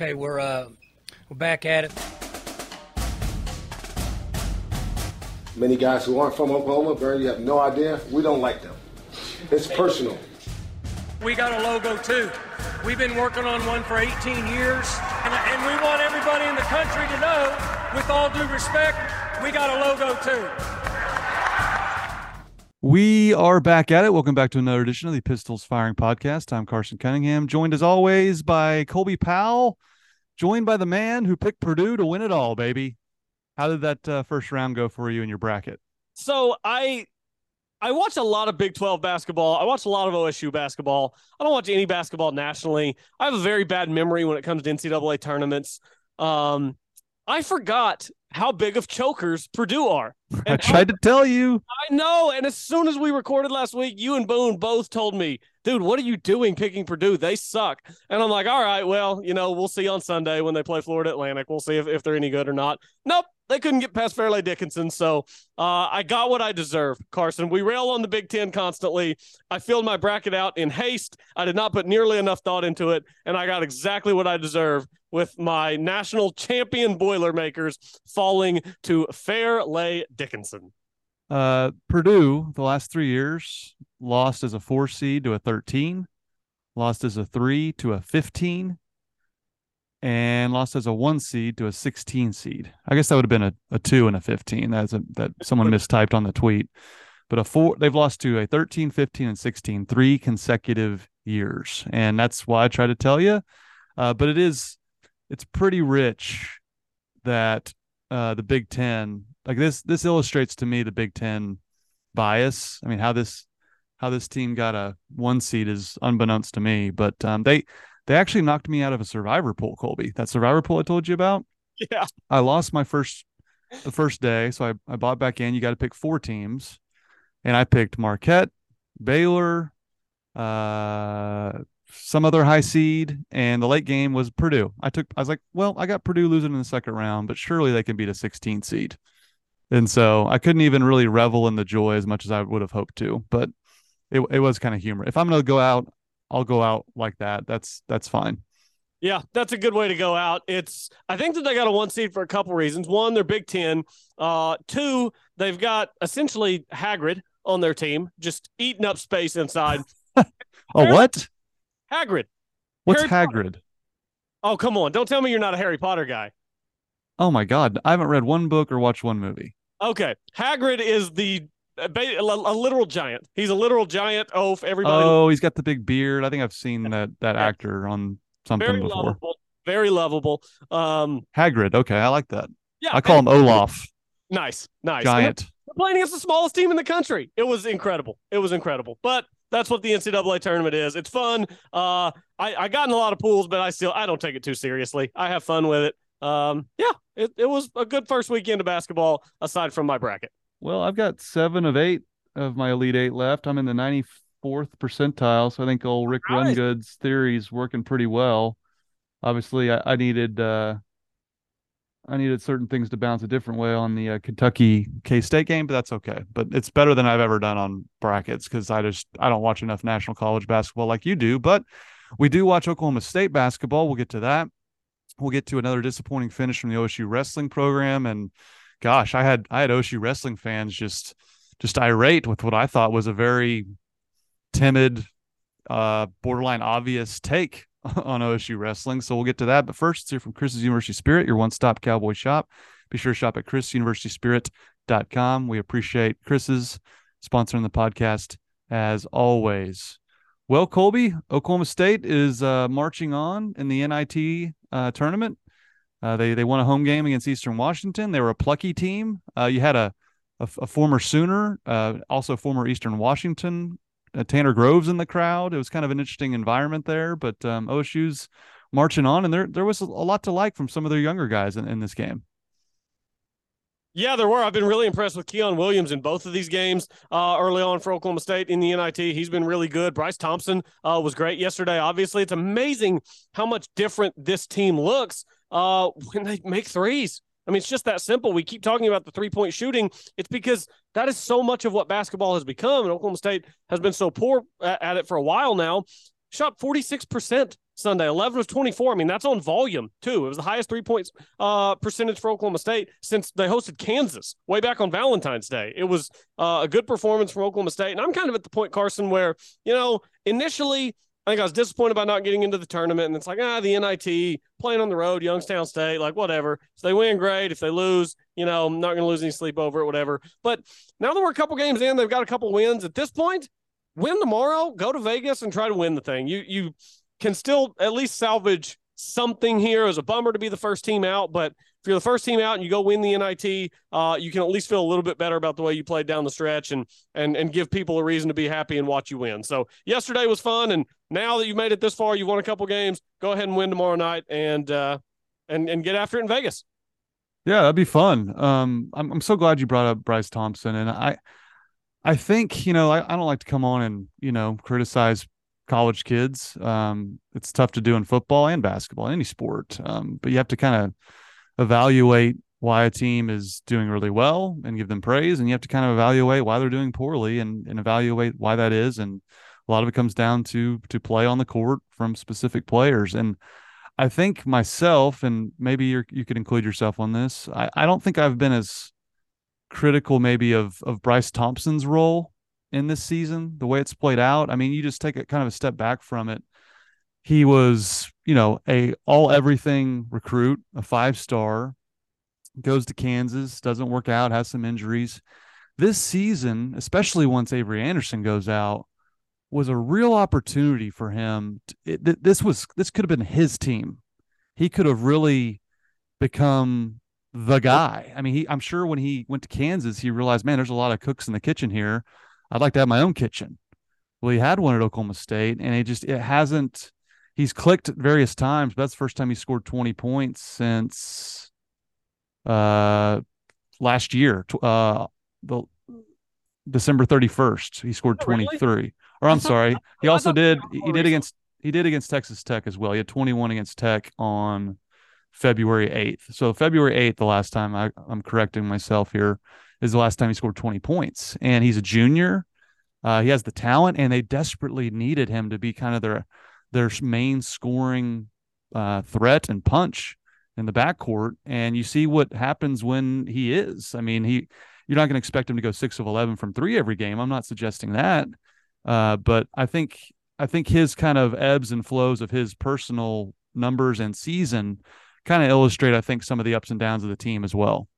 Okay, we're uh, we're back at it. Many guys who aren't from Oklahoma, Barry, you have no idea. We don't like them. It's personal. We got a logo too. We've been working on one for 18 years, and, and we want everybody in the country to know, with all due respect, we got a logo too. We are back at it. Welcome back to another edition of the Pistols Firing Podcast. I'm Carson Cunningham, joined as always by Colby Powell, joined by the man who picked Purdue to win it all, baby. How did that uh, first round go for you in your bracket? So I I watch a lot of Big 12 basketball. I watch a lot of OSU basketball. I don't watch any basketball nationally. I have a very bad memory when it comes to NCAA tournaments. Um, I forgot how big of chokers Purdue are. I tried to tell you. I know. And as soon as we recorded last week, you and Boone both told me, dude, what are you doing picking Purdue? They suck. And I'm like, all right, well, you know, we'll see on Sunday when they play Florida Atlantic. We'll see if, if they're any good or not. Nope. They couldn't get past Fairleigh Dickinson. So uh, I got what I deserve, Carson. We rail on the Big Ten constantly. I filled my bracket out in haste. I did not put nearly enough thought into it. And I got exactly what I deserve with my national champion Boilermakers falling to Fairleigh Dickinson. Uh, Purdue, the last three years, lost as a four seed to a 13, lost as a three to a 15, and lost as a one seed to a 16 seed. I guess that would have been a, a two and a 15. That's a, that someone mistyped on the tweet. But a four, they've lost to a 13, 15, and 16, three consecutive years. And that's why I try to tell you. Uh, but it is, it's pretty rich that uh, the Big Ten, like this, this illustrates to me the Big Ten bias. I mean, how this, how this team got a one seed is unbeknownst to me, but um, they, they actually knocked me out of a survivor pool, Colby. That survivor pool I told you about. Yeah. I lost my first the first day, so I, I bought back in. You got to pick four teams. And I picked Marquette, Baylor, uh some other high seed, and the late game was Purdue. I took I was like, well, I got Purdue losing in the second round, but surely they can beat a 16 seed. And so I couldn't even really revel in the joy as much as I would have hoped to, but it, it was kind of humor. If I'm going to go out I'll go out like that. That's that's fine. Yeah, that's a good way to go out. It's I think that they got a one seed for a couple reasons. One, they're Big Ten. Uh, two, they've got essentially Hagrid on their team, just eating up space inside. oh, what? Hagrid. What's Harry Hagrid? Oh, come on! Don't tell me you're not a Harry Potter guy. Oh my God, I haven't read one book or watched one movie. Okay, Hagrid is the a, a, literal giant. He's a literal giant oaf. Everybody. Oh, he's got the big beard. I think I've seen that that actor on something very before. lovable. Very lovable. Um, Hagrid. Okay, I like that. yeah, I call him Olaf. nice, nice. Giant. They're playing against the smallest team in the country. It was incredible. It was incredible. But that's what the NCAA tournament is. It's fun. Uh, I I got in a lot of pools, but I still I don't take it too seriously. I have fun with it. Um, yeah, it, it was a good first weekend of basketball aside from my bracket. Well, I've got seven of eight of my Elite Eight left. I'm in the 94th percentile, so I think old Rick Nice. Rungood's theory is working pretty well. Obviously, I, I needed uh, I needed certain things to bounce a different way on the uh, Kentucky K State game, but that's okay. But it's better than I've ever done on brackets because I just I don't watch enough national college basketball like you do. But we do watch Oklahoma State basketball. We'll get to that. We'll get to another disappointing finish from the OSU wrestling program, and gosh, I had I had OSU wrestling fans just just irate with what I thought was a very timid, uh, borderline obvious take on OSU wrestling. So we'll get to that. But first, let's hear from Chris's University Spirit, your one stop cowboy shop. Be sure to shop at chrisuniversityspirit.com. We appreciate Chris's sponsoring the podcast as always. Well, Colby, Oklahoma State is uh, marching on in the NIT uh, tournament. Uh, they they won a home game against Eastern Washington. They were a plucky team. Uh, you had a a, a former Sooner, uh, also former Eastern Washington, uh, Tanner Groves in the crowd. It was kind of an interesting environment there. But um, OSU's marching on, and there there was a, lot to like from some of their younger guys in, in this game. Yeah, there were. I've been really impressed with Quion Williams in both of these games uh, early on for Oklahoma State in the NIT. He's been really good. Bryce Thompson uh, was great yesterday. Obviously, it's amazing how much different this team looks uh, when they make threes. I mean, it's just that simple. We keep talking about the three point shooting. It's because that is so much of what basketball has become. And Oklahoma State has been so poor at, it for a while now. Shot 46% Sunday. 11 of 24. I mean, that's on volume too. It was the highest three points uh, percentage for Oklahoma State since they hosted Kansas way back on Valentine's Day. It was uh, a good performance from Oklahoma State. And I'm kind of at the point, Carson, where, you know, initially I think I was disappointed about not getting into the tournament. And it's like, ah, the NIT, playing on the road, Youngstown State, like whatever. If they win, great. If they lose, you know, I'm not going to lose any sleep over it, whatever. But now that we're a couple games in, they've got a couple wins. At this point, win tomorrow, go to Vegas and try to win the thing. You you can still at least salvage something here. It was a bummer to be the first team out, but if you're the first team out and you go win the NIT, uh, you can at least feel a little bit better about the way you played down the stretch and and and give people a reason to be happy and watch you win. So yesterday was fun, and now that you made it this far, you've won a couple games. Go ahead and win tomorrow night, and uh, and and get after it in Vegas. Yeah, that'd be fun. Um, I'm I'm so glad you brought up Bryce Thompson, and I I think you know I, I don't like to come on and you know criticize college kids. Um, it's tough to do in football and basketball, any sport. Um, but you have to kind of evaluate why a team is doing really well and give them praise and you have to kind of evaluate why they're doing poorly and, and evaluate why that is and a lot of it comes down to to play on the court from specific players and i think myself and maybe you you could include yourself on this I, I don't think i've been as critical maybe of of bryce thompson's role in this season the way it's played out. I mean you just take a kind of a step back from it he was, you know, a all everything recruit, a five star, goes to Kansas, doesn't work out, has some injuries. This season, especially once Avery Anderson goes out, was a real opportunity for him. It, this was this could have been his team. He could have really become the guy. I mean, he I'm sure when he went to Kansas, he realized, man, there's a lot of cooks in the kitchen here. I'd like to have my own kitchen. Well, he had one at Oklahoma State, and it just it hasn't he's clicked various times, but that's the first time he scored 20 points since uh last year. Uh the December 31st. He scored 23. Really? Or I'm sorry. He also did he did against he did against Texas Tech as well. He had 21 against Tech on February 8th. So February 8th, the last time I, I'm correcting myself here, is the last time he scored 20 points. And he's a junior. Uh, he has the talent, and they desperately needed him to be kind of their their main scoring uh, threat and punch in the backcourt. And you see what happens when he is. I mean, he you're not going to expect him to go six of eleven from three every game. I'm not suggesting that, uh, but I think I think his kind of ebbs and flows of his personal numbers and season kind of illustrate, I think, some of the ups and downs of the team as well.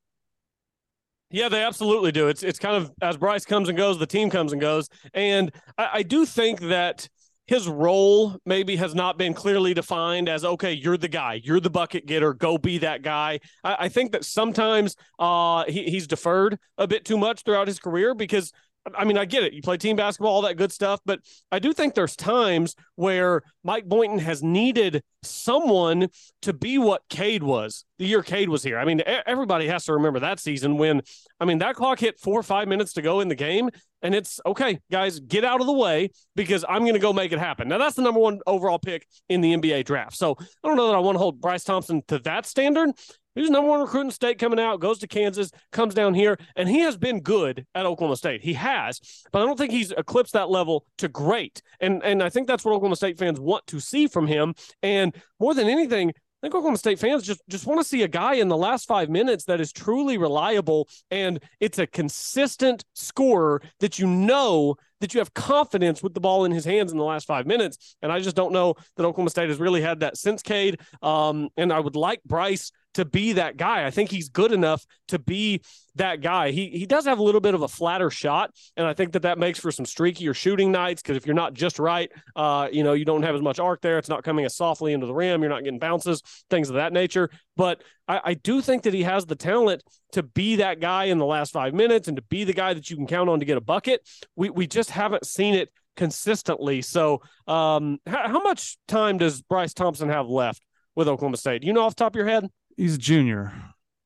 Yeah, they absolutely do. It's it's kind of as Bryce comes and goes, the team comes and goes, and I, I do think that his role maybe has not been clearly defined as okay you're the guy you're the bucket getter go be that guy. I, I think that sometimes uh, he, he's deferred a bit too much throughout his career because I mean, I get it. You play team basketball, all that good stuff, but I do think there's times where Mike Boynton has needed someone to be what Cade was the year Cade was here. I mean, everybody has to remember that season when, I mean, that clock hit four or five minutes to go in the game, and it's okay, guys, get out of the way because I'm going to go make it happen. Now, that's the number one overall pick in the NBA draft. So I don't know that I want to hold Bryce Thompson to that standard, He's number one recruit recruiting state coming out, goes to Kansas, comes down here, and he has been good at Oklahoma State. He has, but I don't think he's eclipsed that level to great. And and I think that's what Oklahoma State fans want to see from him. And more than anything, I think Oklahoma State fans just just want to see a guy in the last five minutes that is truly reliable and it's a consistent scorer that you know that you have confidence with the ball in his hands in the last five minutes. And I just don't know that Oklahoma State has really had that since Cade. Um, and I would like Bryce to be that guy. I think he's good enough to be that guy. He he does have a little bit of a flatter shot, and I think that that makes for some streakier shooting nights because if you're not just right, uh, you know, you don't have as much arc there. It's not coming as softly into the rim. You're not getting bounces, things of that nature. But I, I do think that he has the talent to be that guy in the last five minutes and to be the guy that you can count on to get a bucket. We we just haven't seen it consistently. So, um, how, how much time does Bryce Thompson have left with Oklahoma State? Do you know off the top of your head? He's a junior.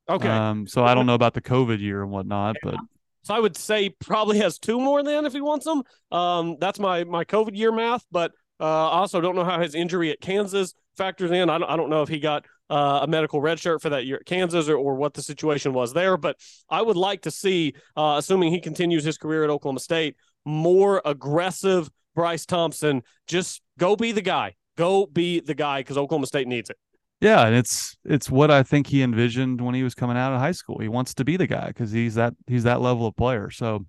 Okay. Um, so I don't know about the COVID year and whatnot, but so I would say probably has two more then if he wants them. Um, that's my my COVID year math, but uh, I also don't know how his injury at Kansas factors in. I don't, I don't know if he got uh, a medical red shirt for that year at Kansas or, or what the situation was there, but I would like to see, uh, assuming he continues his career at Oklahoma State, more aggressive Bryce Thompson. Just go be the guy Go be the guy because Oklahoma State needs it. Yeah, and it's it's what I think he envisioned when he was coming out of high school. He wants to be the guy because he's that he's that level of player. So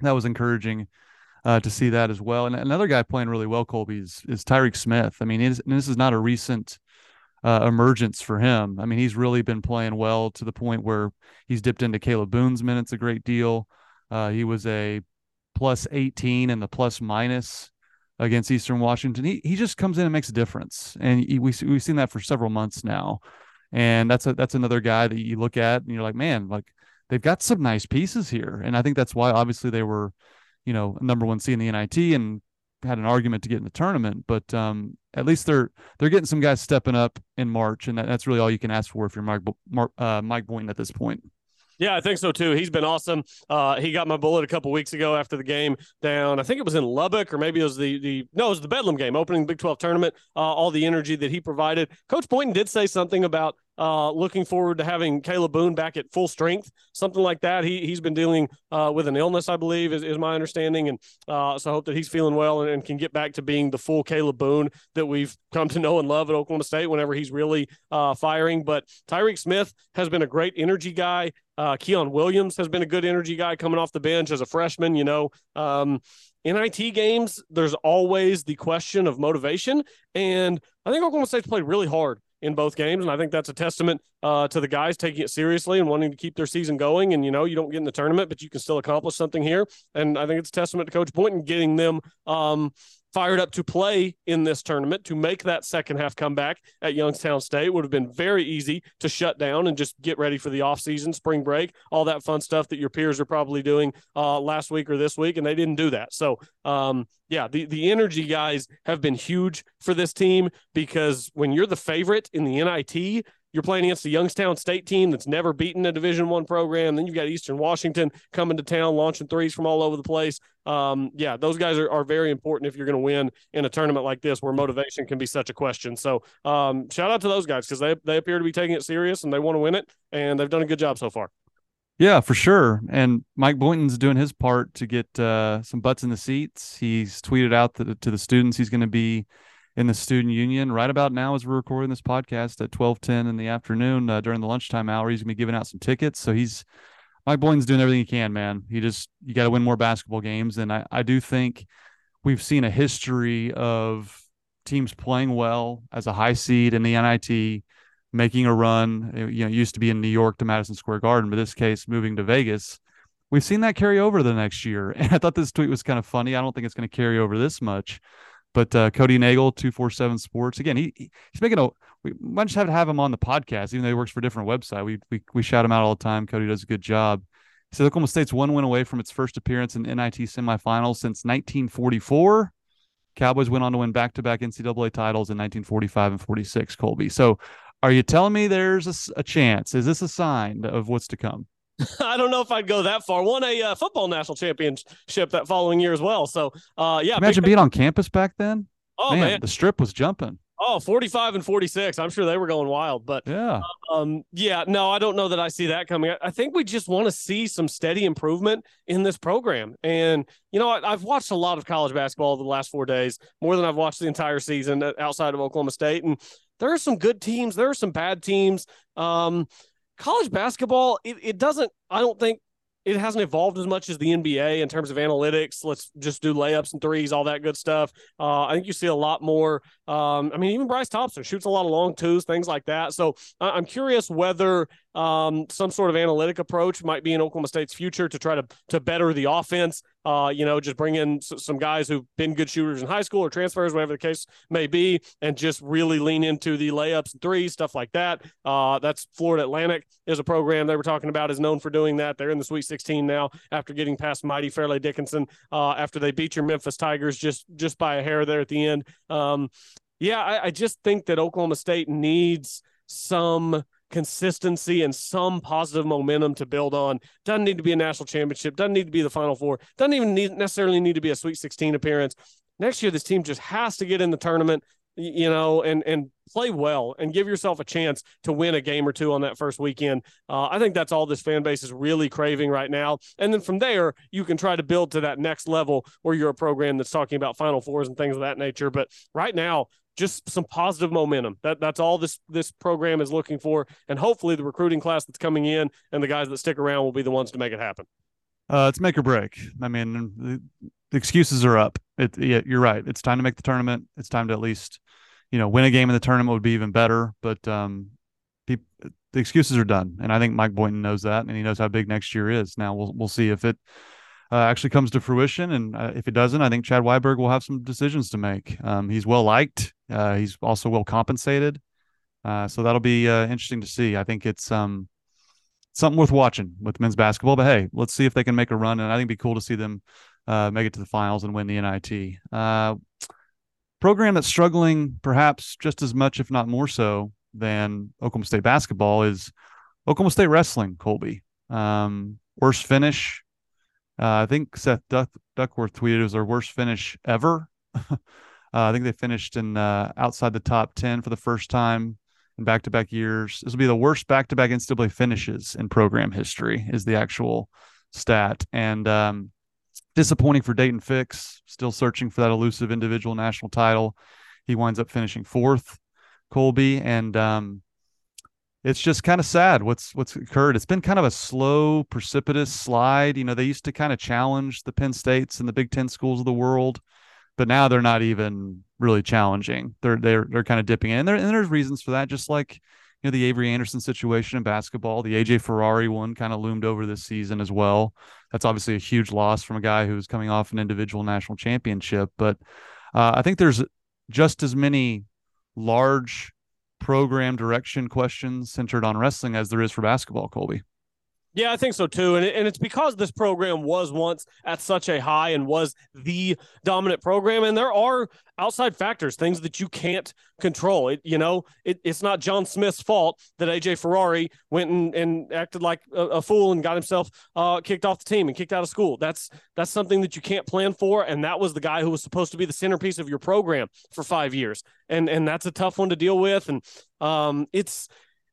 that was encouraging uh, to see that as well. And another guy playing really well, Colby, is, is Tyreek Smith. I mean, this is not a recent uh, emergence for him. I mean, he's really been playing well to the point where he's dipped into Kalib Boone's minutes a great deal. Uh, he was a plus 18 and the plus minus against Eastern Washington. He he just comes in and makes a difference, and he, we we've seen that for several months now. And that's a that's another guy that you look at and you're like, man, like they've got some nice pieces here, and I think that's why obviously they were, you know, number one seed in the NIT and had an argument to get in the tournament. But um, at least they're they're getting some guys stepping up in March, and that, that's really all you can ask for if you're Mike uh, Mike Boynton at this point. Yeah, I think so too. He's been awesome. Uh, he got my bullet a couple weeks ago after the game down. I think it was in Lubbock, or maybe it was the the no, it was the Bedlam game, opening Big Twelve tournament. Uh, all the energy that he provided. Coach Boynton did say something about uh, looking forward to having Kalib Boone back at full strength, something like that. He he's been dealing uh, with an illness, I believe, is, is my understanding, and uh, so I hope that he's feeling well and, and, can get back to being the full Kalib Boone that we've come to know and love at Oklahoma State. Whenever he's really uh, firing, but Tyreek Smith has been a great energy guy. Uh, Quion Williams has been a good energy guy coming off the bench as a freshman. You know, um, NIT games, there's always the question of motivation. And I think Oklahoma State's played really hard in both games. And I think that's a testament uh, to the guys taking it seriously and wanting to keep their season going. And, you know, you don't get in the tournament, but you can still accomplish something here. And I think it's a testament to Coach Boynton getting them um, fired up to play in this tournament to make that second half comeback at Youngstown State would have been very easy to shut down and just get ready for the offseason, spring break, all that fun stuff that your peers are probably doing uh, last week or this week, and they didn't do that. So, um, yeah, the, the energy guys have been huge for this team because when you're the favorite in the NIT, you're playing against a Youngstown State team that's never beaten a Division One program. Then you've got Eastern Washington coming to town, launching threes from all over the place. Um, yeah, those guys are, are very important if you're going to win in a tournament like this, where motivation can be such a question. So, um, shout out to those guys because they they appear to be taking it serious and they want to win it, and they've done a good job so far. Yeah, for sure. And Mike Boynton's doing his part to get uh, some butts in the seats. He's tweeted out to the, to the students he's going to be in the student union right about now as we're recording this podcast at 12:10 in the afternoon uh, during the lunchtime hour. He's gonna be giving out some tickets, so he's Mike Boynton's doing everything he can, man. He just you got to win more basketball games, and I I do think we've seen a history of teams playing well as a high seed in the NIT, making a run. You know, used to be in New York to Madison Square Garden, but this case moving to Vegas. We've seen that carry over the next year, and I thought this tweet was kind of funny. I don't think it's going to carry over this much but uh, Cody Nagel, two four seven Sports. Again, he he's making a. We might just have to have him on the podcast, even though he works for a different website. We we we shout him out all the time. Cody does a good job. He said Oklahoma State's one win away from its first appearance in NIT semifinals since 1944. Cowboys went on to win back to back NCAA titles in 1945 and 46. Colby. So, are you telling me there's a, a chance? Is this a sign of what's to come? I don't know if I'd go that far. Won a uh, football national championship that following year as well. So, uh, yeah. Imagine being on campus back then. Oh man, man, the strip was jumping. Oh, 45 and 46. I'm sure they were going wild, but yeah. Um, yeah, no, I don't know that I see that coming. I think we just want to see some steady improvement in this program. And, you know, I, have watched a lot of college basketball the last four days, more than I've watched the entire season outside of Oklahoma State. And there are some good teams, there are some bad teams. Um, college basketball, it, it doesn't, I don't think it hasn't evolved as much as the NBA in terms of analytics. Let's just do layups and threes, all that good stuff. Uh, I think you see a lot more. Um, I mean, even Bryce Thompson shoots a lot of long twos, things like that. So I'm curious whether um, some sort of analytic approach might be in Oklahoma State's future to try to to better the offense. Uh, you know, just bring in s- some guys who've been good shooters in high school or transfers, whatever the case may be, and just really lean into the layups and threes, stuff like that. Uh, that's Florida Atlantic is a program they were talking about is known for doing that. They're in the Sweet 16 now after getting past mighty Fairleigh Dickinson uh, after they beat your Memphis Tigers just just by a hair there at the end. Um, yeah, I, I just think that Oklahoma State needs some consistency and some positive momentum to build on. Doesn't need to be a national championship, doesn't need to be the final four, doesn't even need, necessarily need to be a Sweet 16 appearance. Next year, this team just has to get in the tournament, you know, and and play well and give yourself a chance to win a game or two on that first weekend. Uh, I think that's all this fan base is really craving right now. And then from there, you can try to build to that next level where you're a program that's talking about Final Fours and things of that nature. But right now, just some positive momentum. That that's all this this program is looking for, and hopefully the recruiting class that's coming in and the guys that stick around will be the ones to make it happen. Uh, it's make or break. I mean, the, the excuses are up. It, yeah, you're right. It's time to make the tournament. It's time to at least, you know, win a game in the tournament would be even better. But um, the excuses are done, and I think Mike Boynton knows that, and he knows how big next year is. Now we'll we'll see if it uh, actually comes to fruition, and uh, if it doesn't, I think Chad Weiberg will have some decisions to make. Um, he's well liked. Uh, he's also well compensated. Uh, so that'll be uh, interesting to see. I think it's um, something worth watching with men's basketball. But hey, let's see if they can make a run, and I think it'd be cool to see them uh, make it to the finals and win the NIT. program that's struggling perhaps just as much, if not more so, than Oklahoma State basketball is Oklahoma State wrestling. Colby, um, worst finish. Uh, I think Seth Duck- Duckworth tweeted it was their worst finish ever. uh, I think they finished in uh, outside the top ten for the first time in back-to-back years. This will be the worst back-to-back NCAA finishes in program history. Is the actual stat and um, disappointing for Daton Fix. Still searching for that elusive individual national title. He winds up finishing fourth. Colby, and um, it's just kind of sad what's what's occurred. It's been kind of a slow, precipitous slide. You know, they used to kind of challenge the Penn States and the Big Ten schools of the world, but now they're not even really challenging. They're they're they're kind of dipping in, and, there, and there's reasons for that. Just like you know the Avery Anderson situation in basketball, the AJ Ferrari one kind of loomed over this season as well. That's obviously a huge loss from a guy who's coming off an individual national championship, but uh, I think there's just as many large program direction questions centered on wrestling as there is for basketball, Colby. Yeah, I think so too. And, and it's because this program was once at such a high and was the dominant program. And there are outside factors, things that you can't control. It, you know, it, it's not John Smith's fault that AJ Ferrari went and, and acted like a, a, fool and got himself uh, kicked off the team and kicked out of school. That's that's something that you can't plan for. And that was the guy who was supposed to be the centerpiece of your program for five years. And and that's a tough one to deal with. And um, it's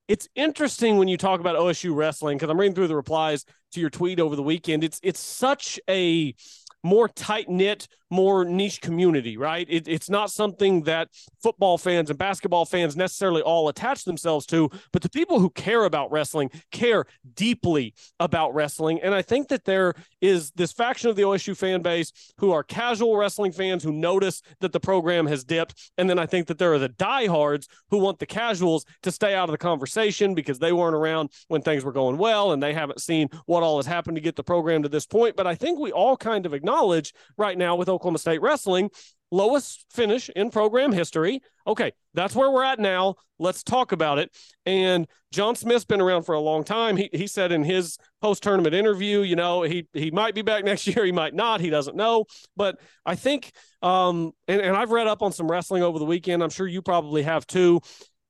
it's interesting when you talk about OSU wrestling because I'm reading through the replies to your tweet over the weekend. It's it's such a more tight knit, more niche community, right? It, it's not something that football fans and basketball fans necessarily all attach themselves to, but the people who care about wrestling care deeply about wrestling. And I think that there is this faction of the OSU fan base who are casual wrestling fans who notice that the program has dipped. And then I think that there are the diehards who want the casuals to stay out of the conversation because they weren't around when things were going well and they haven't seen what all has happened to get the program to this point. But I think we all kind of acknowledge right now with Oklahoma State wrestling lowest finish in program history. Okay, that's where we're at now. Let's talk about it. And John Smith's been around for a long time. He, he said in his post tournament interview, you know, he he might be back next year, he might not, he doesn't know. But I think, um, and, and I've read up on some wrestling over the weekend. I'm sure you probably have too.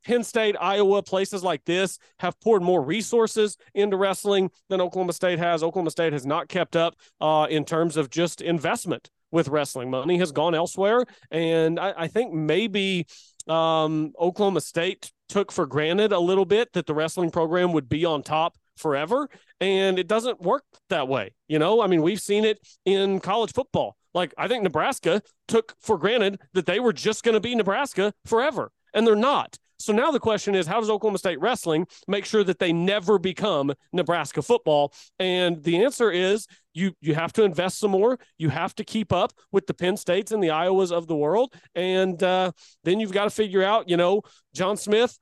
Penn State, Iowa, places like this have poured more resources into wrestling than Oklahoma State has. Oklahoma State has not kept up uh, in terms of just investment with wrestling. Money has gone elsewhere. And I, I think maybe um, Oklahoma State took for granted a little bit that the wrestling program would be on top forever. And it doesn't work that way. You know, I mean, we've seen it in college football. Like, I think Nebraska took for granted that they were just going to be Nebraska forever, and they're not. So now the question is, how does Oklahoma State wrestling make sure that they never become Nebraska football? And the answer is you you have to invest some more. You have to keep up with the Penn States and the Iowas of the world, and uh, then you've got to figure out, you know, John Smith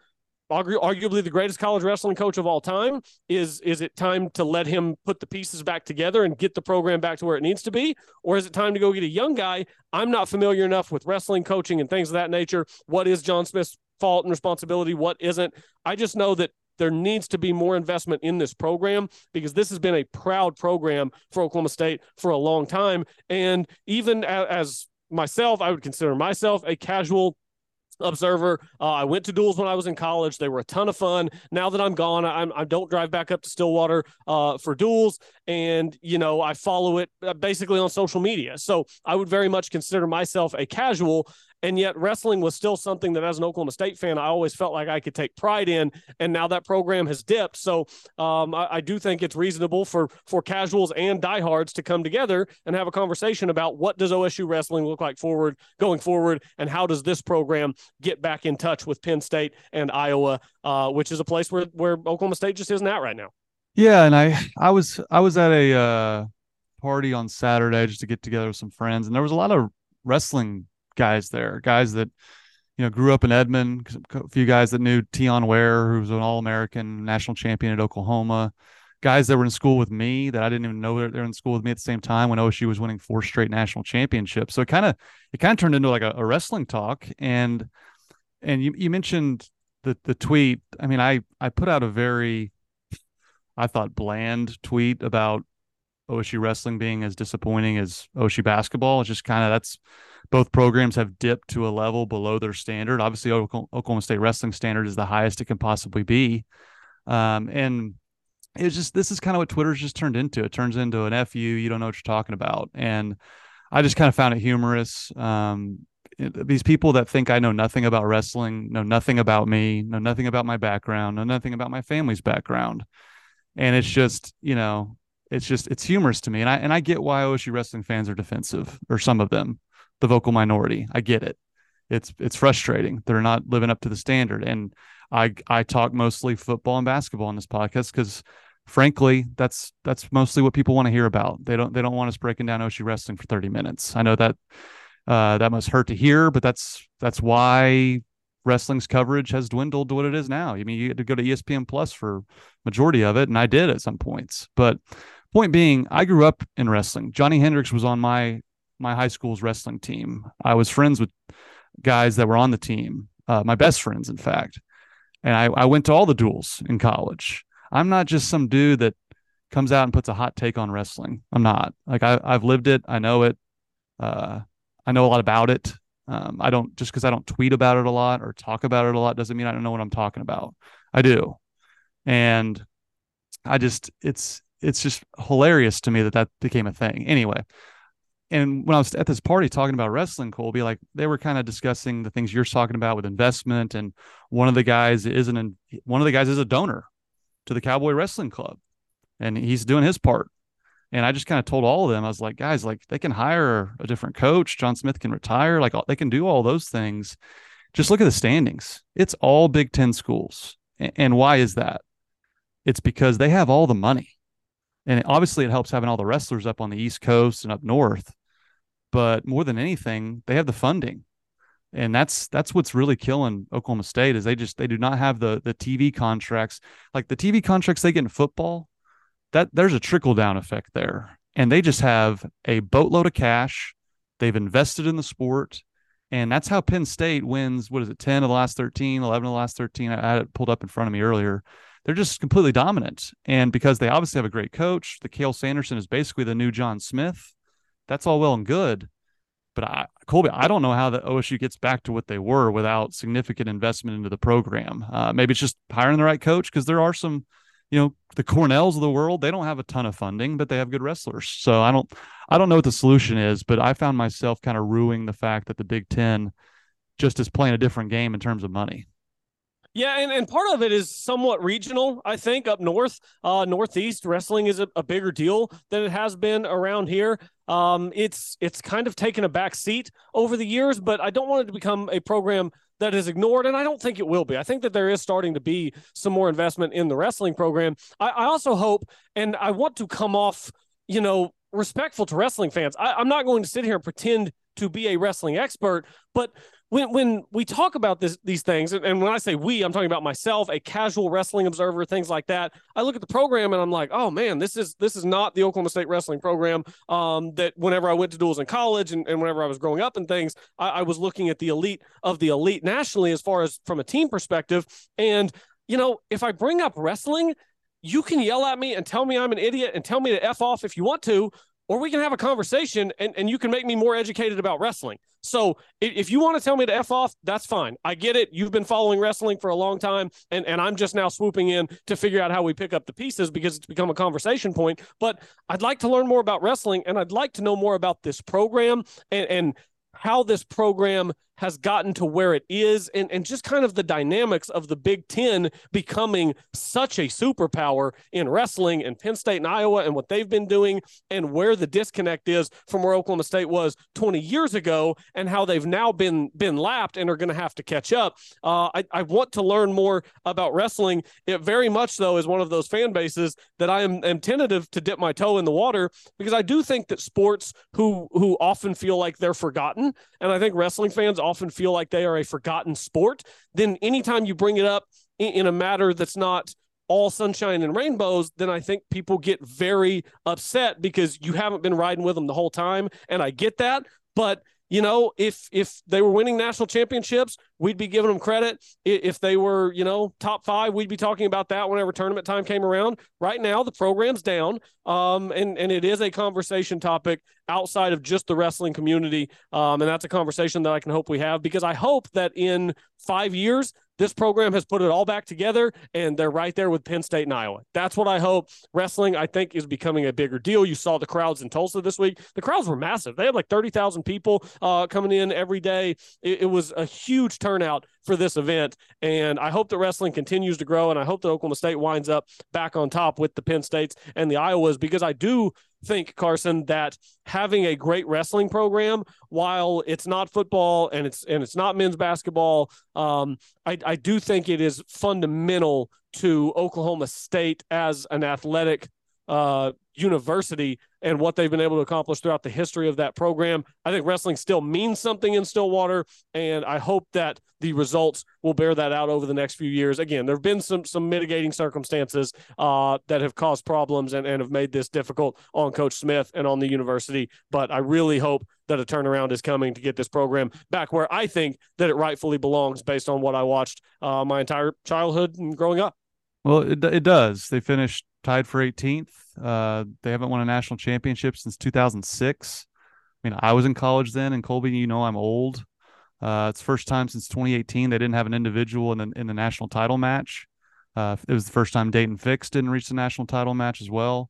arguably the greatest college wrestling coach of all time is is it time to let him put the pieces back together and get the program back to where it needs to be or is it time to go get a young guy i'm not familiar enough with wrestling coaching and things of that nature what is john smith's fault and responsibility, what isn't. I just know that there needs to be more investment in this program because this has been a proud program for Oklahoma State for a long time. And even as myself, I would consider myself a casual observer. Uh, I went to duels when I was in college. They were a ton of fun. Now that I'm gone, I'm, I do not drive back up to Stillwater uh, for duels. And, you know, I follow it uh, basically on social media. So I would very much consider myself a casual. And yet wrestling was still something that as an Oklahoma State fan, I always felt like I could take pride in. And now that program has dipped. So um, I, I do think it's reasonable for for casuals and diehards to come together and have a conversation about what does OSU wrestling look like forward going forward, and how does this program get back in touch with Penn State and Iowa, uh, which is a place where where Oklahoma State just isn't at right now. Yeah, and I I was I was at a uh, party on Saturday just to get together with some friends, and there was a lot of wrestling guys there, guys that you know grew up in Edmond, a few guys that knew Teyon Ware, who was an All American national champion at Oklahoma, guys that were in school with me that I didn't even know they were in school with me at the same time when OSU was winning four straight national championships. So it kind of it kind of turned into like a, a wrestling talk, and and you you mentioned the the tweet. I mean, I I put out a very I thought bland tweet about OSU wrestling being as disappointing as OSU basketball. It's just kind of that's both programs have dipped to a level below their standard. Obviously, Oklahoma State wrestling standard is the highest it can possibly be. Um, and it's just this is kind of what Twitter's just turned into. It turns into an FU, you don't know what you're talking about. And I just kind of found it humorous. Um, it, these people that think I know nothing about wrestling, know nothing about me, know nothing about my background, know nothing about my family's background. And it's just, you know, it's just it's humorous to me, and I and I get why OSU wrestling fans are defensive, or some of them, the vocal minority. I get it. It's it's frustrating. They're not living up to the standard, and I I talk mostly football and basketball on this podcast because frankly that's that's mostly what people want to hear about they don't they don't want us breaking down OSU wrestling for 30 minutes i know that uh, that must hurt to hear but that's that's why wrestling's coverage has dwindled to what it is now i mean you had to go to espn plus for majority of it and i did at some points but point being, I grew up in wrestling. Johny Hendricks was on my my high school's wrestling team. I was friends with guys that were on the team, uh, my best friends, in fact. And I, I went to all the duels in college. I'm not just some dude that comes out and puts a hot take on wrestling. I'm not. Like I, I've lived it. I know it. Uh, I know a lot about it. Um, I don't just because I don't tweet about it a lot or talk about it a lot doesn't mean I don't know what I'm talking about. I do, and I just it's it's just hilarious to me that that became a thing. Anyway, and when I was at this party talking about wrestling, Colby, like they were kind of discussing the things you're talking about with investment, and one of the guys is an one of the guys is a donor to the Cowboy Wrestling Club, and he's doing his part. And I just kind of told all of them, I was like, guys, like they can hire a different coach. John Smith can retire. Like they can do all those things. Just look at the standings. It's all Big Ten schools. And why is that? It's because they have all the money and obviously it helps having all the wrestlers up on the east coast and up north but more than anything they have the funding. And that's that's what's really killing oklahoma state is they just they do not have the the tv contracts. Like the tv contracts they get in football that there's a trickle down effect there. And they just have a boatload of cash. They've invested in the sport. And that's how penn state wins what is it 10 of the last 13 11 of the last 13 i had it pulled up in front of me earlier. They're just completely dominant. And because they obviously have a great coach, the Cael Sanderson is basically the new John Smith. That's all well and good. But I, Colby, I don't know how the OSU gets back to what they were without significant investment into the program. Uh, maybe it's just hiring the right coach because there are some, you know, the Cornells of the world. They don't have a ton of funding, but they have good wrestlers. So I don't, I don't know what the solution is. But I found myself kind of ruining the fact that the Big Ten just is playing a different game in terms of money. Yeah, and, and part of it is somewhat regional, I think, up north. Uh, Northeast wrestling is a, a bigger deal than it has been around here. Um, it's it's kind of taken a back seat over the years, but I don't want it to become a program that is ignored, and I don't think it will be. I think that there is starting to be some more investment in the wrestling program. I, I also hope, and I want to come off, you know, respectful to wrestling fans. I, I'm not going to sit here and pretend to be a wrestling expert, but when when we talk about this these things, and when I say we, I'm talking about myself, a casual wrestling observer, things like that. I look at the program and I'm like, oh man, this is this is not the Oklahoma State wrestling program um, that whenever I went to duels in college and, and whenever I was growing up and things, I, I was looking at the elite of the elite nationally as far as from a team perspective. And you know, if I bring up wrestling, you can yell at me and tell me I'm an idiot and tell me to F off if you want to, or we can have a conversation and, and you can make me more educated about wrestling. So if you want to tell me to F off, that's fine. I get it. You've been following wrestling for a long time, and, and I'm just now swooping in to figure out how we pick up the pieces because it's become a conversation point. But I'd like to learn more about wrestling and I'd like to know more about this program and, and how this program has gotten to where it is and, and just kind of the dynamics of the Big Ten becoming such a superpower in wrestling and Penn State and Iowa and what they've been doing and where the disconnect is from where Oklahoma State was 20 years ago and how they've now been been lapped and are going to have to catch up. Uh, I, I want to learn more about wrestling. It very much though is one of those fan bases that I am, am tentative to dip my toe in the water because I do think that sports who who often feel like they're forgotten, and I think wrestling fans feel like they are a forgotten sport. Then anytime you bring it up in, in a matter that's not all sunshine and rainbows, then I think people get very upset because you haven't been riding with them the whole time. And I get that. But you know, if if they were winning national championships, we'd be giving them credit. If they were, you know, top five, we'd be talking about that whenever tournament time came around. Right now, the program's down, um, and and it is a conversation topic outside of just the wrestling community, um, and that's a conversation that I can hope we have because I hope that in five years this program has put it all back together and they're right there with Penn State and Iowa. That's what I hope. Wrestling, I think, is becoming a bigger deal. You saw the crowds in Tulsa this week. The crowds were massive. They had like 30,000 people uh, coming in every day. It, it was a huge turnout for this event. And I hope that wrestling continues to grow. And I hope that Oklahoma State winds up back on top with the Penn States and the Iowas because I do think Carson that having a great wrestling program while it's not football and it's and it's not men's basketball um, I, I do think it is fundamental to Oklahoma State as an athletic uh, university and what they've been able to accomplish throughout the history of that program. I think wrestling still means something in Stillwater, and I hope that the results will bear that out over the next few years. Again, there have been some some mitigating circumstances uh, that have caused problems and, and have made this difficult on Coach Smith and on the university, but I really hope that a turnaround is coming to get this program back where I think that it rightfully belongs based on what I watched uh, my entire childhood and growing up. Well, it, it does. They finished tied for 18th. Uh, they haven't won a national championship since 2006. I mean, I was in college then, and Colby, you know, I'm old. Uh, it's first time since 2018 they didn't have an individual in the in the national title match. Uh, it was the first time Daton Fix didn't reach the national title match as well.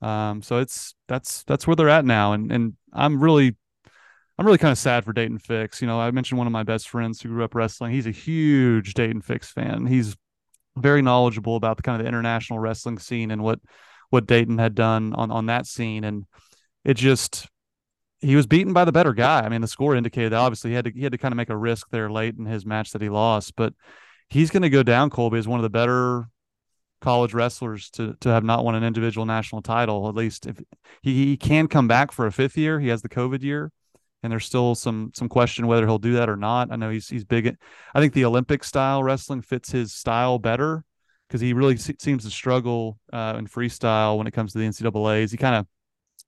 Um, so it's that's that's where they're at now, and and I'm really I'm really kind of sad for Daton Fix. You know, I mentioned one of my best friends who grew up wrestling. He's a huge Daton Fix fan. He's very knowledgeable about the kind of the international wrestling scene and what what Daton had done on on that scene, and it just he was beaten by the better guy. I mean, the score indicated that obviously he had to he had to kind of make a risk there late in his match that he lost, but he's going to go down Colby as one of the better college wrestlers to to have not won an individual national title. At least if he, he can come back for a fifth year, he has the COVID year, and there's still some some question whether he'll do that or not. I know he's he's big. I think the Olympic style wrestling fits his style better because he really se- seems to struggle uh, in freestyle when it comes to the NCAA's. He kind of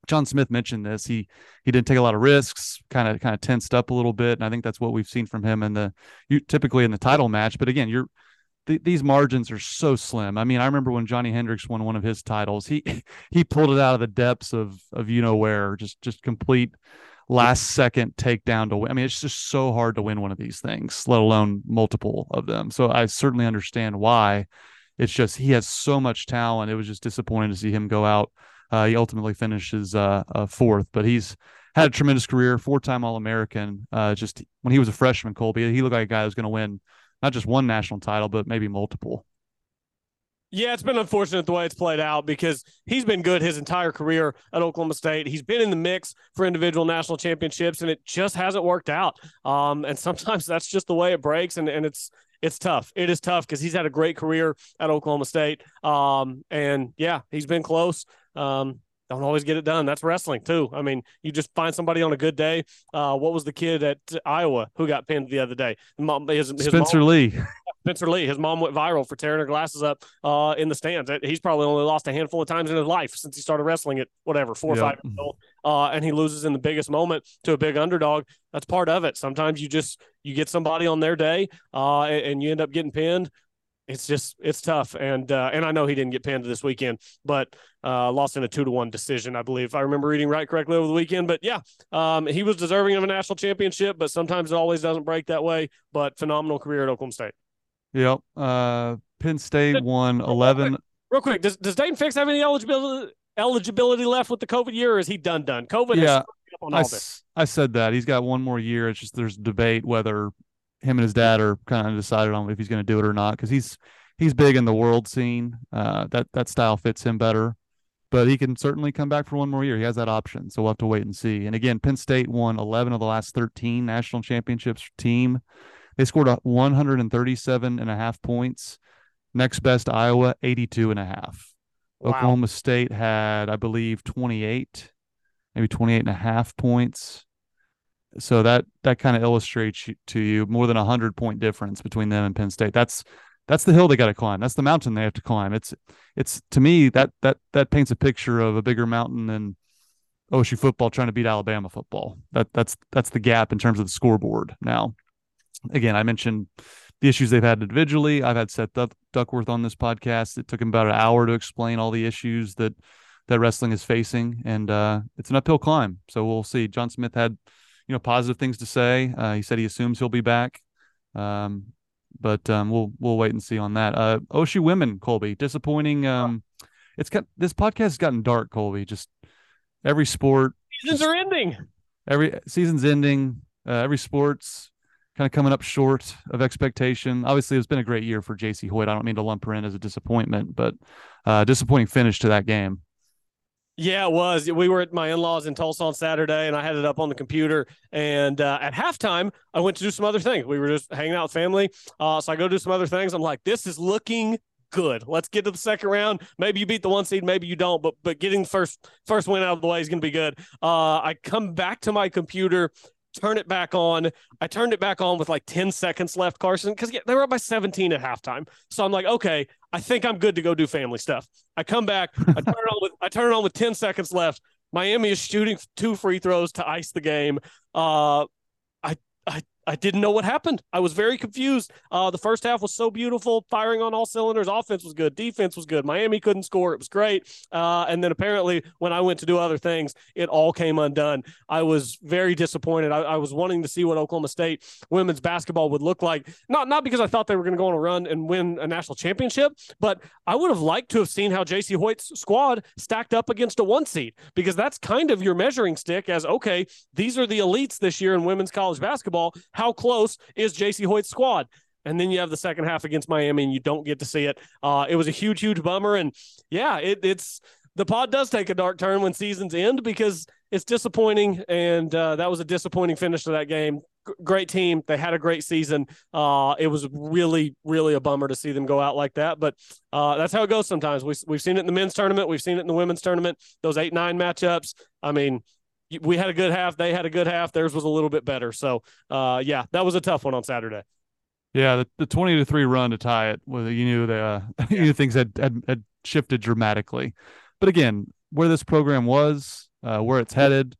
John Smith mentioned this. He he didn't take a lot of risks, kind of kind of tensed up a little bit, and I think that's what we've seen from him in the you, typically in the title match. But again, you're th- these margins are so slim. I mean, I remember when Johny Hendricks won one of his titles, he he pulled it out of the depths of of you know where, just just complete last second takedown to win. I mean, it's just so hard to win one of these things, let alone multiple of them. So I certainly understand why. It's just he has so much talent. It was just disappointing to see him go out. Uh, he ultimately finishes uh, uh, fourth, but he's had a tremendous career, four-time All-American. Uh, just when he was a freshman, Colby, he looked like a guy who's going to win not just one national title, but maybe multiple. Yeah, it's been unfortunate the way it's played out because he's been good his entire career at Oklahoma State. He's been in the mix for individual national championships, and it just hasn't worked out. Um, and sometimes that's just the way it breaks, and, and it's it's tough. It is tough because he's had a great career at Oklahoma State. Um, and yeah, he's been close. Um, don't always get it done. That's wrestling too. I mean, you just find somebody on a good day. Uh, what was the kid at Iowa who got pinned the other day? His, his Spencer mom, Lee. Spencer Lee. His mom went viral for tearing her glasses up uh, in the stands. He's probably only lost a handful of times in his life since he started wrestling at whatever four or five years old. Uh, and he loses in the biggest moment to a big underdog. That's part of it. Sometimes you just you get somebody on their day, uh, and, and you end up getting pinned it's just it's tough and uh, and I know he didn't get pinned this weekend but uh, lost in a two to one decision I believe if I remember reading right correctly over the weekend but yeah um, he was deserving of a national championship but sometimes it always doesn't break that way but phenomenal career at Oklahoma State yep uh, Penn State won 11 real quick does, does Daton Fix have any eligibility eligibility left with the COVID year or is he done done COVID yeah on I, all this. I said that he's got one more year. It's just there's debate whether him and his dad are kind of decided on if he's going to do it or not because he's he's big in the world scene. Uh, that that style fits him better, but he can certainly come back for one more year. He has that option, so we'll have to wait and see. And again, Penn State won 11 of the last 13 national championships team. They scored a 137 and a half points. Next best Iowa 82 and a half. Wow. Oklahoma State had, I believe, 28, maybe 28 and a half points. So that that kind of illustrates to you more than a hundred point difference between them and Penn State. That's that's the hill they got to climb. That's the mountain they have to climb. It's it's to me that that that paints a picture of a bigger mountain than OSU football trying to beat Alabama football. That that's that's the gap in terms of the scoreboard. Now, again, I mentioned the issues they've had individually. I've had Seth Duckworth on this podcast. It took him about an hour to explain all the issues that that wrestling is facing, and uh, it's an uphill climb. So we'll see. John Smith had you know positive things to say. Uh, he said he assumes he'll be back, um, but um, we'll we'll wait and see on that. Uh, OSU women, Colby, disappointing. Um, it's got this podcast has gotten dark, Colby. Just every sport, Seasons are ending. every season's ending. Uh, every sport's kind of coming up short of expectation. Obviously, it's been a great year for Jacie Hoyt. I don't mean to lump her in as a disappointment, but uh, disappointing finish to that game. Yeah, it was. We were at my in-laws in Tulsa on Saturday, and I had it up on the computer. And uh, at halftime, I went to do some other things. We were just hanging out with family, uh, so I go do some other things. I'm like, this is looking good. Let's get to the second round. Maybe you beat the one seed, maybe you don't, but but getting the first first win out of the way is going to be good. Uh, I come back to my computer. Turn it back on. I turned it back on with like 10 seconds left, Carson, because they were up by 17 at halftime. So I'm like, okay, I think I'm good to go do family stuff. I come back, I turn it on with I turn on with 10 seconds left. Miami is shooting two free throws to ice the game. Uh, I didn't know what happened. I was very confused. Uh, the first half was so beautiful, firing on all cylinders. Offense was good, defense was good. Miami couldn't score. It was great. Uh, and then apparently, when I went to do other things, it all came undone. I was very disappointed. I, I was wanting to see what Oklahoma State women's basketball would look like. Not not because I thought they were going to go on a run and win a national championship, but I would have liked to have seen how Jacie Hoyt's squad stacked up against a one seed because that's kind of your measuring stick. As okay, these are the elites this year in women's college basketball. How close is Jacie Hoyt's squad? And then you have the second half against Miami, and you don't get to see it. Uh, it was a huge, huge bummer. And yeah, it, it's the pod does take a dark turn when seasons end because it's disappointing, and uh, that was a disappointing finish to that game. G- great team, they had a great season. Uh, it was really, really a bummer to see them go out like that, but uh, that's how it goes sometimes. We, we've seen it in the men's tournament, we've seen it in the women's tournament. Those eight nine matchups. I mean, we had a good half, they had a good half. Theirs was a little bit better. So, uh, yeah, that was a tough one on Saturday. Yeah, the, the twenty to three run to tie it, well, you knew the uh, you knew things had, had had shifted dramatically. But again, where this program was, uh, where it's headed,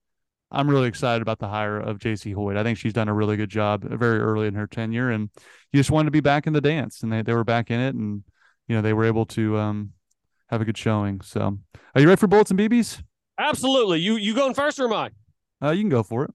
I'm really excited about the hire of Jacie Hoyt. I think she's done a really good job very early in her tenure, and you just wanted to be back in the dance, and they, they were back in it, and you know they were able to um, have a good showing. So, are you ready for bullets and BBs? Absolutely. You you going first or am I? Uh, you can go for it.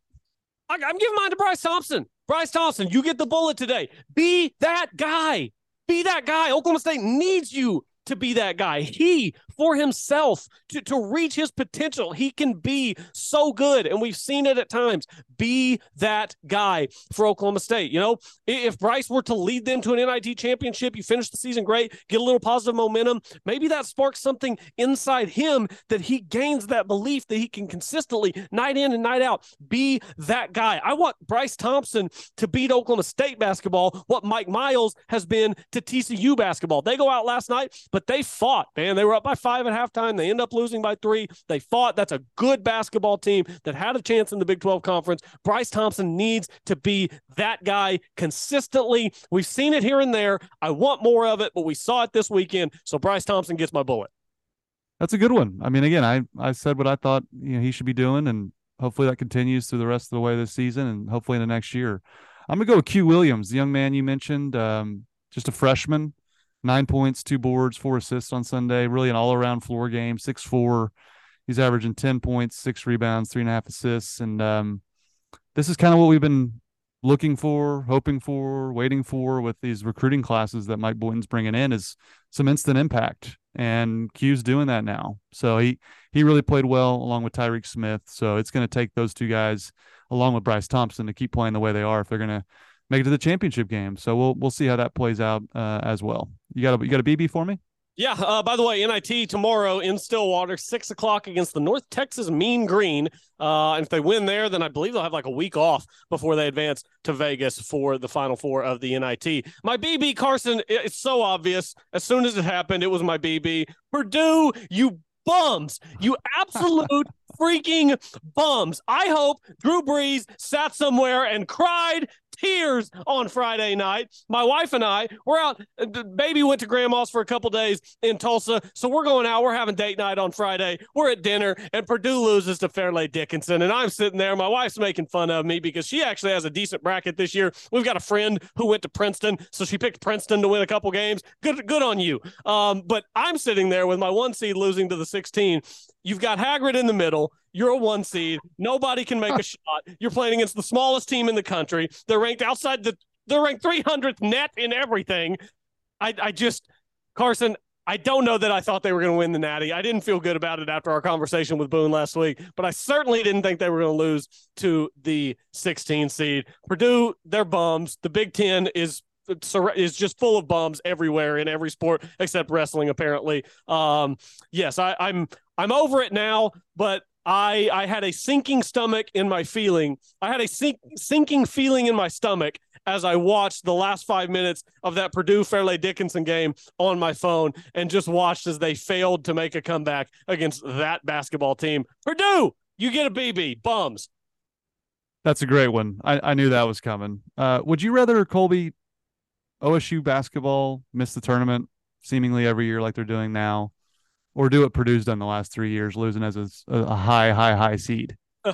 I, I'm giving mine to Bryce Thompson. Bryce Thompson, you get the bullet today. Be that guy. Be that guy. Oklahoma State needs you to be that guy. He, for himself, to, to reach his potential, he can be so good. And we've seen it at times. Be that guy for Oklahoma State. You know, if Bryce were to lead them to an NIT championship, you finish the season great, get a little positive momentum. Maybe that sparks something inside him that he gains that belief that he can consistently, night in and night out, be that guy. I want Bryce Thompson to beat Oklahoma State basketball what Mike Miles has been to TCU basketball. They go out last night, but they fought, man. They were up by five at halftime. They end up losing by three. They fought. That's a good basketball team that had a chance in the Big 12 conference. Bryce Thompson needs to be that guy consistently. We've seen it here and there. I want more of it, but we saw it this weekend. So Bryce Thompson gets my bullet. That's a good one. I mean, again, I I said what I thought you know he should be doing, and hopefully that continues through the rest of the way this season, and hopefully in the next year. I'm gonna go with Q Williams, the young man you mentioned, um, just a freshman, nine points, two boards, four assists on Sunday. Really an all around floor game. Six four, he's averaging ten points, six rebounds, three and a half assists, and um, this is kind of what we've been looking for, hoping for, waiting for with these recruiting classes that Mike Boynton's bringing in is some instant impact. and Q's doing that now. So he he really played well along with Tyreek Smith. So it's going to take those two guys along with Bryce Thompson to keep playing the way they are if they're going to make it to the championship game. So we'll we'll see how that plays out uh, as well. You got a, you got a BB for me? Yeah. Uh, by the way, NIT tomorrow in Stillwater, six o'clock against the North Texas Mean Green. Uh, and if they win there, then I believe they'll have like a week off before they advance to Vegas for the Final Four of the NIT. My BB Carson, it's so obvious. As soon as it happened, it was my BB. Purdue, you bums, you absolute freaking bums. I hope Drew Brees sat somewhere and cried tears on Friday night. My wife and I, we're out. Uh, baby went to grandma's for a couple days in Tulsa. So we're going out. We're having date night on Friday. We're at dinner, and Purdue loses to Fairleigh Dickinson. And I'm sitting there. My wife's making fun of me because she actually has a decent bracket this year. We've got a friend who went to Princeton. So she picked Princeton to win a couple games. Good, good on you. Um, but I'm sitting there with my one seed losing to the 16. You've got Haggard in the middle. You're a one seed. Nobody can make a shot. You're playing against the smallest team in the country. They're ranked outside the. They're ranked 300th net in everything. I, I just, Carson, I don't know that I thought they were going to win the Natty. I didn't feel good about it after our conversation with Boone last week, but I certainly didn't think they were going to lose to the 16 seed. Purdue, they're bums. The Big Ten is is just full of bums everywhere in every sport except wrestling apparently um yes I, i'm i'm over it now but I I had a sinking stomach in my feeling. I had a sink, sinking feeling in my stomach as I watched the last five minutes of that Purdue Fairleigh Dickinson game on my phone and just watched as they failed to make a comeback against that basketball team. Purdue, you get a BB. Bums. That's a great one. I, I knew that was coming. Uh, would you rather Colby OSU basketball miss the tournament seemingly every year like they're doing now, or do what Purdue's done the last three years, losing as a, a high, high, high seed? uh,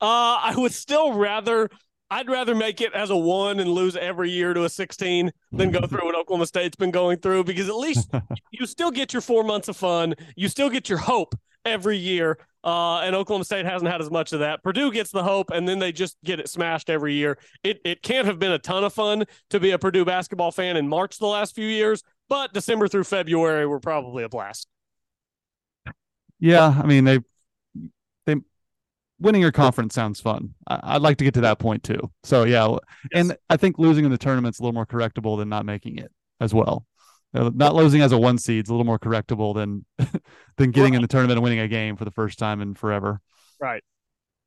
I would still rather. I'd rather make it as a one and lose every year to a 16 than go through what Oklahoma State's been going through because at least you still get your four months of fun. You still get your hope every year. Uh, and Oklahoma State hasn't had as much of that. Purdue gets the hope, and then they just get it smashed every year. It it can't have been a ton of fun to be a Purdue basketball fan in March the last few years, but December through February were probably a blast. Yeah, I mean they they winning your conference sounds fun. I, would like to get to that point too. So yeah, yes. and I think losing in the tournament's a little more correctable than not making it as well. Uh, not losing as a one seed is a little more correctable than than getting right. in the tournament and winning a game for the first time in forever. Right.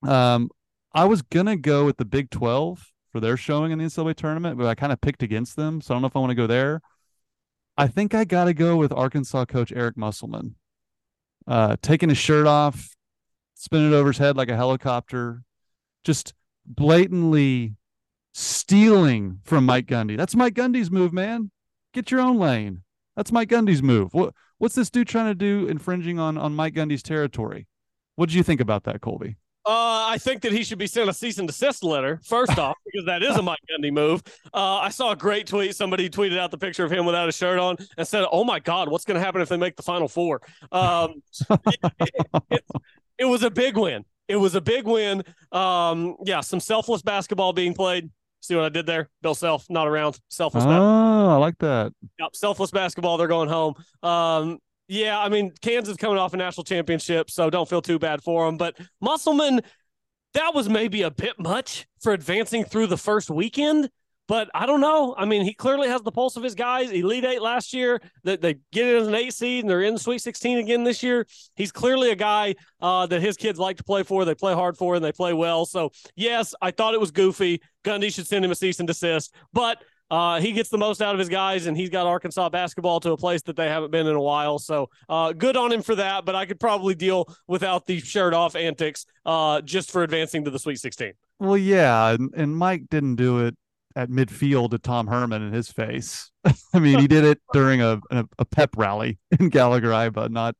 Um, I was gonna go with the Big Twelve for their showing in the NCAA tournament, but I kind of picked against them, so I don't know if I want to go there. I think I got to go with Arkansas coach Eric Musselman uh, taking his shirt off, spinning it over his head like a helicopter, just blatantly stealing from Mike Gundy. That's Mike Gundy's move, man. Get your own lane. That's Mike Gundy's move. What what's this dude trying to do infringing on on Mike Gundy's territory? What did you think about that, Colby? Uh, I think that he should be sent a cease and desist letter first off, because that is a Mike Gundy move. Uh, I saw a great tweet. Somebody tweeted out the picture of him without a shirt on and said, "Oh my God, what's going to happen if they make the Final Four? Um, it, it, it, it, was a big win. It was a big win. Um, yeah, some selfless basketball being played. See what I did there? Bill Self, not around. Selfless. Oh, basketball. I like that. Yep, selfless basketball. They're going home. Um, yeah, I mean, Kansas coming off a national championship, so don't feel too bad for them. But Musselman, that was maybe a bit much for advancing through the first weekend. But I don't know. I mean, he clearly has the pulse of his guys. Elite Eight last year, they, they get it as an eight seed, and they're in the Sweet 16 again this year. He's clearly a guy uh, that his kids like to play for. They play hard for, and they play well. So yes, I thought it was goofy. Gundy should send him a cease and desist. But uh, he gets the most out of his guys, and he's got Arkansas basketball to a place that they haven't been in a while. So uh, good on him for that. But I could probably deal without the shirt off antics uh, just for advancing to the Sweet 16. Well, yeah, and, and Mike didn't do it at midfield to Tom Herman in his face. I mean, he did it during a, a, a pep rally in Gallagher but not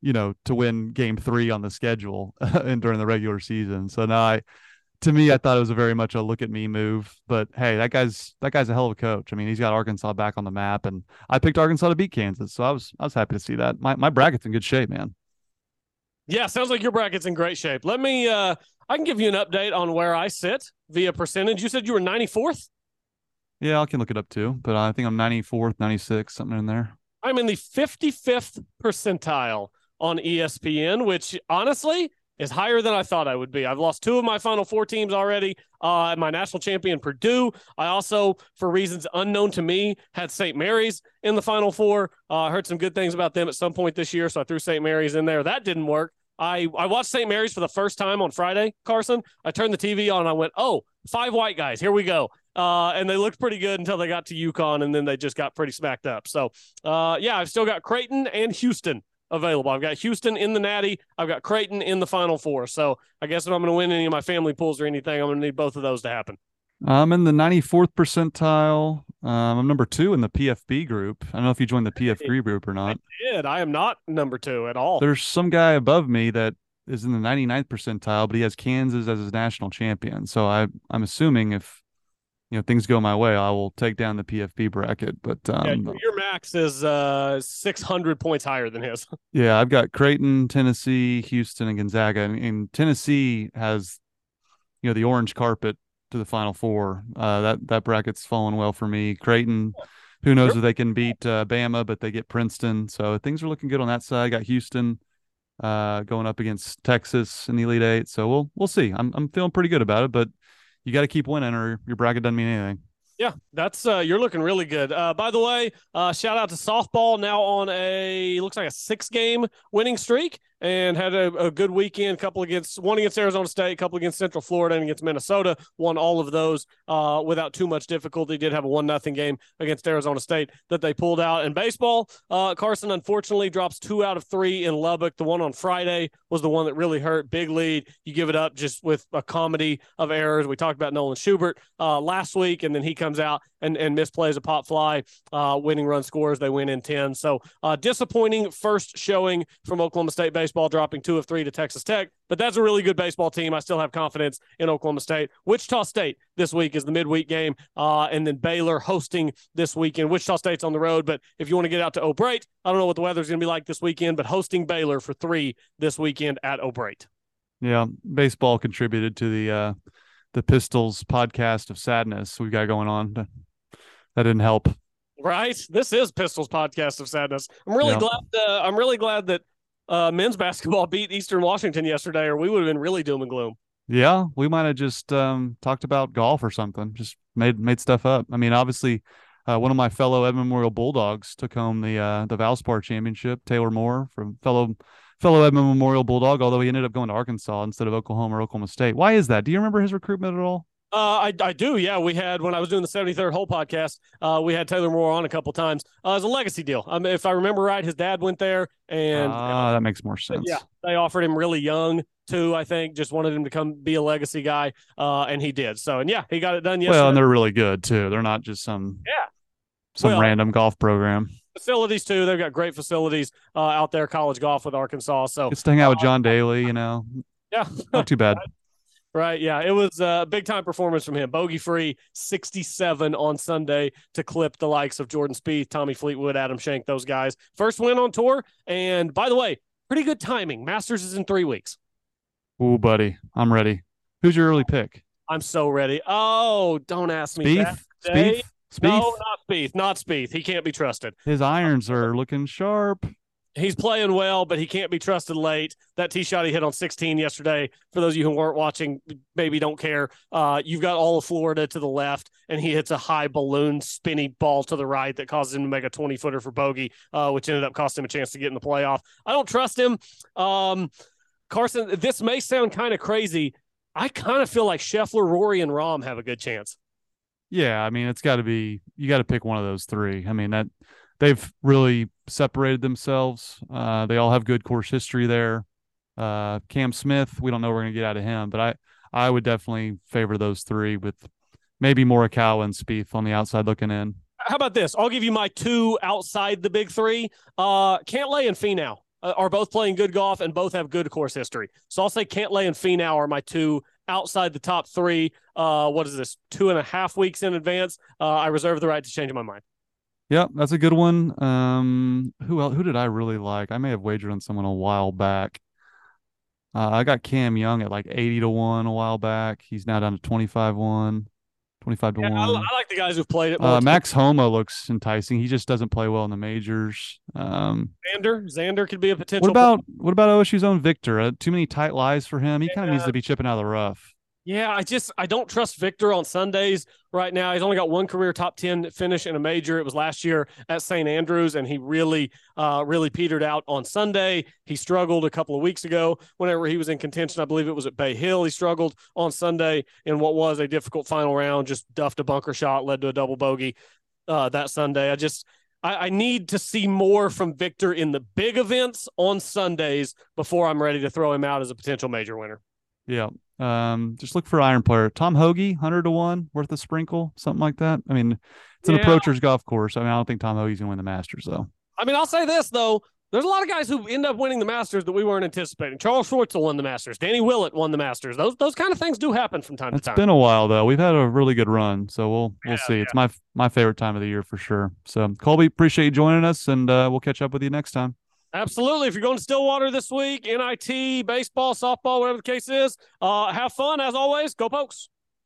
you know to win Game Three on the schedule and during the regular season. So now I to me, I thought it was a very much a look at me move. But hey, that guy's that guy's a hell of a coach. I mean, he's got Arkansas back on the map, and I picked Arkansas to beat Kansas, so I was I was happy to see that. My my bracket's in good shape, man. Yeah, sounds like your bracket's in great shape. Let me uh I can give you an update on where I sit via percentage. You said you were 94th? Yeah, I can look it up too, but I think I'm 94th, 96, something in there. I'm in the 55th percentile on ESPN, which honestly is higher than I thought I would be. I've lost two of my final four teams already. Uh, my national champion, Purdue. I also, for reasons unknown to me, had St. Mary's in the final four. Uh, I heard some good things about them at some point this year, so I threw St. Mary's in there. That didn't work. I, I watched St. Mary's for the first time on Friday, Carson. I turned the TV on I went, oh, five white guys. Here we go. Uh, and they looked pretty good until they got to UConn, and then they just got pretty smacked up. So, uh, yeah, I've still got Creighton and Houston available. I've got Houston in the Natty. I've got Creighton in the Final Four. So, I guess if I'm going to win any of my family pools or anything, I'm going to need both of those to happen. I'm in the 94th percentile. Um, I'm number two in the PFB group. I don't know if you joined the PFB group or not. I did. I am not number two at all. There's some guy above me that is in the 99th percentile, but he has Kansas as his national champion. So I, I'm assuming if you know things go my way, I will take down the PFB bracket. But um, yeah, your max is uh, 600 points higher than his. yeah, I've got Creighton, Tennessee, Houston, and Gonzaga, and, and Tennessee has you know the orange carpet to the Final Four. Uh, that that bracket's fallen well for me. Creighton, who knows sure. if they can beat uh, Bama, but they get Princeton, so things are looking good on that side. I Got Houston uh, going up against Texas in the Elite Eight, so we'll we'll see. I'm I'm feeling pretty good about it, but you got to keep winning, or your bracket doesn't mean anything. Yeah, that's uh, you're looking really good. Uh, by the way, uh, shout out to softball now on a looks like a six game winning streak and had a, a, good weekend. Couple against one against Arizona State, couple against Central Florida, and against Minnesota. Won all of those uh, without too much difficulty. Did have a one nothing game against Arizona State that they pulled out. In baseball, uh, Carson unfortunately drops two out of three in Lubbock. The one on Friday was the one that really hurt. Big lead. You give it up just with a comedy of errors. We talked about Nolan Schubart uh, last week, and then he comes out and, and misplays a pop fly, uh, winning run scores. They win in 10. So uh, disappointing first showing from Oklahoma State baseball, dropping two of three to Texas Tech. But that's a really good baseball team. I still have confidence in Oklahoma State. Wichita State this week is the midweek game, uh, and then Baylor hosting this weekend. Wichita State's on the road, but if you want to get out to O'Brate, I don't know what the weather's going to be like this weekend, but hosting Baylor for three this weekend at O'Brate. Yeah, baseball contributed to the uh, the Pistols podcast of sadness we've got going on. That didn't help. Right. This is Pistols podcast of sadness. I'm really yeah. glad. Uh, I'm really glad that uh, men's basketball beat Eastern Washington yesterday, or we would have been really doom and gloom. Yeah, we might have just um, talked about golf or something. Just made made stuff up. I mean, obviously, uh, one of my fellow Edmond Memorial Bulldogs took home the uh, the Valspar championship. Taylor Moore from fellow fellow Edmond Memorial Bulldog, although he ended up going to Arkansas instead of Oklahoma or Oklahoma State. Why is that? Do you remember his recruitment at all? Uh, I, I do. Yeah, we had when I was doing the 73rd hole podcast, uh, we had Taylor Moore on a couple times. Uh, it was a legacy deal. Mean, if I remember right, his dad went there, and uh, that makes more sense. Yeah, they offered him really young too. I think just wanted him to come be a legacy guy, uh, and he did. So, and yeah, he got it done. Yesterday. Well, and they're really good too. They're not just some yeah some well, random golf program facilities too. They've got great facilities uh, out there, college golf with Arkansas. So just hang out with uh, John Daly, you know. Yeah, not too bad. Right. Yeah. It was uh, a big time performance from him. Bogey free 67 on Sunday to clip the likes of Jordan Spieth, Tommy Fleetwood, Adam Schenk, those guys. First win on tour. And by the way, pretty good timing. Masters is in three weeks. Ooh, buddy. I'm ready. Who's your early pick? I'm so ready. Oh, don't ask me. Spieth? That Spieth? Spieth? No, not Spieth. Not Spieth. He can't be trusted. His irons are looking sharp he's playing well, but he can't be trusted late. That tee shot he hit on 16 yesterday, for those of you who weren't watching, maybe don't care. Uh, you've got all of Florida to the left, and he hits a high balloon spinny ball to the right that causes him to make a 20 footer for bogey, uh, which ended up costing him a chance to get in the playoff. I don't trust him. Um, Carson, this may sound kind of crazy. I kind of feel like Scheffler, Rory, and Rahm have a good chance. Yeah, I mean, it's got to be you got to pick one of those three. I mean that they've really separated themselves. Uh, they all have good course history there. Uh, Cam Smith, we don't know we're going to get out of him, but I I would definitely favor those three with maybe Morikawa and Spieth on the outside looking in. How about this? I'll give you my two outside the big three. Uh, Cantlay and Finau uh, are both playing good golf and both have good course history. So I'll say Cantlay and Finau are my two outside the top three. Uh, what is this? Two and a half weeks in advance. Uh, I reserve the right to change my mind. Yeah, that's a good one. Um, who else, who did I really like? I may have wagered on someone a while back. Uh, I got Cam Young at like 80 to 1 a while back. He's now down to 25 1, 25 to Yeah, 1. I like the guys who've played it. Uh, Max Homa looks enticing. He just doesn't play well in the majors. Um, Xander, Xander could be a potential. what about what about OSU's own Viktor? Uh, too many tight lies for him. He kind of needs to be chipping out of the rough. Yeah, I just I don't trust Viktor on Sundays right now. He's only got one career top ten finish in a major. It was last year at St. Andrews, and he really, uh, really petered out on Sunday. He struggled a couple of weeks ago whenever he was in contention. I believe it was at Bay Hill. He struggled on Sunday in what was a difficult final round. Just duffed a bunker shot, led to a double bogey uh, that Sunday. I just I, I need to see more from Viktor in the big events on Sundays before I'm ready to throw him out as a potential major winner. Yeah. Um, just look for iron player. Tom Hoge, hundred to one, worth a sprinkle, something like that. I mean, it's an Yeah. approacher's golf course. I mean, I don't think Tom Hoge's gonna win the Masters though. I mean, I'll say this though. There's a lot of guys who end up winning the Masters that we weren't anticipating. Charles Schwartzel won the Masters. Danny Willett won the Masters. Those those kind of things do happen from time It's to time. It's been a while though. We've had a really good run, so we'll we'll Yeah, see. It's my my favorite time of the year for sure. So Colby, appreciate you joining us, and uh, we'll catch up with you next time. Absolutely. If you're going to Stillwater this week, NIT, baseball, softball, whatever the case is, uh, have fun as always. Go Pokes.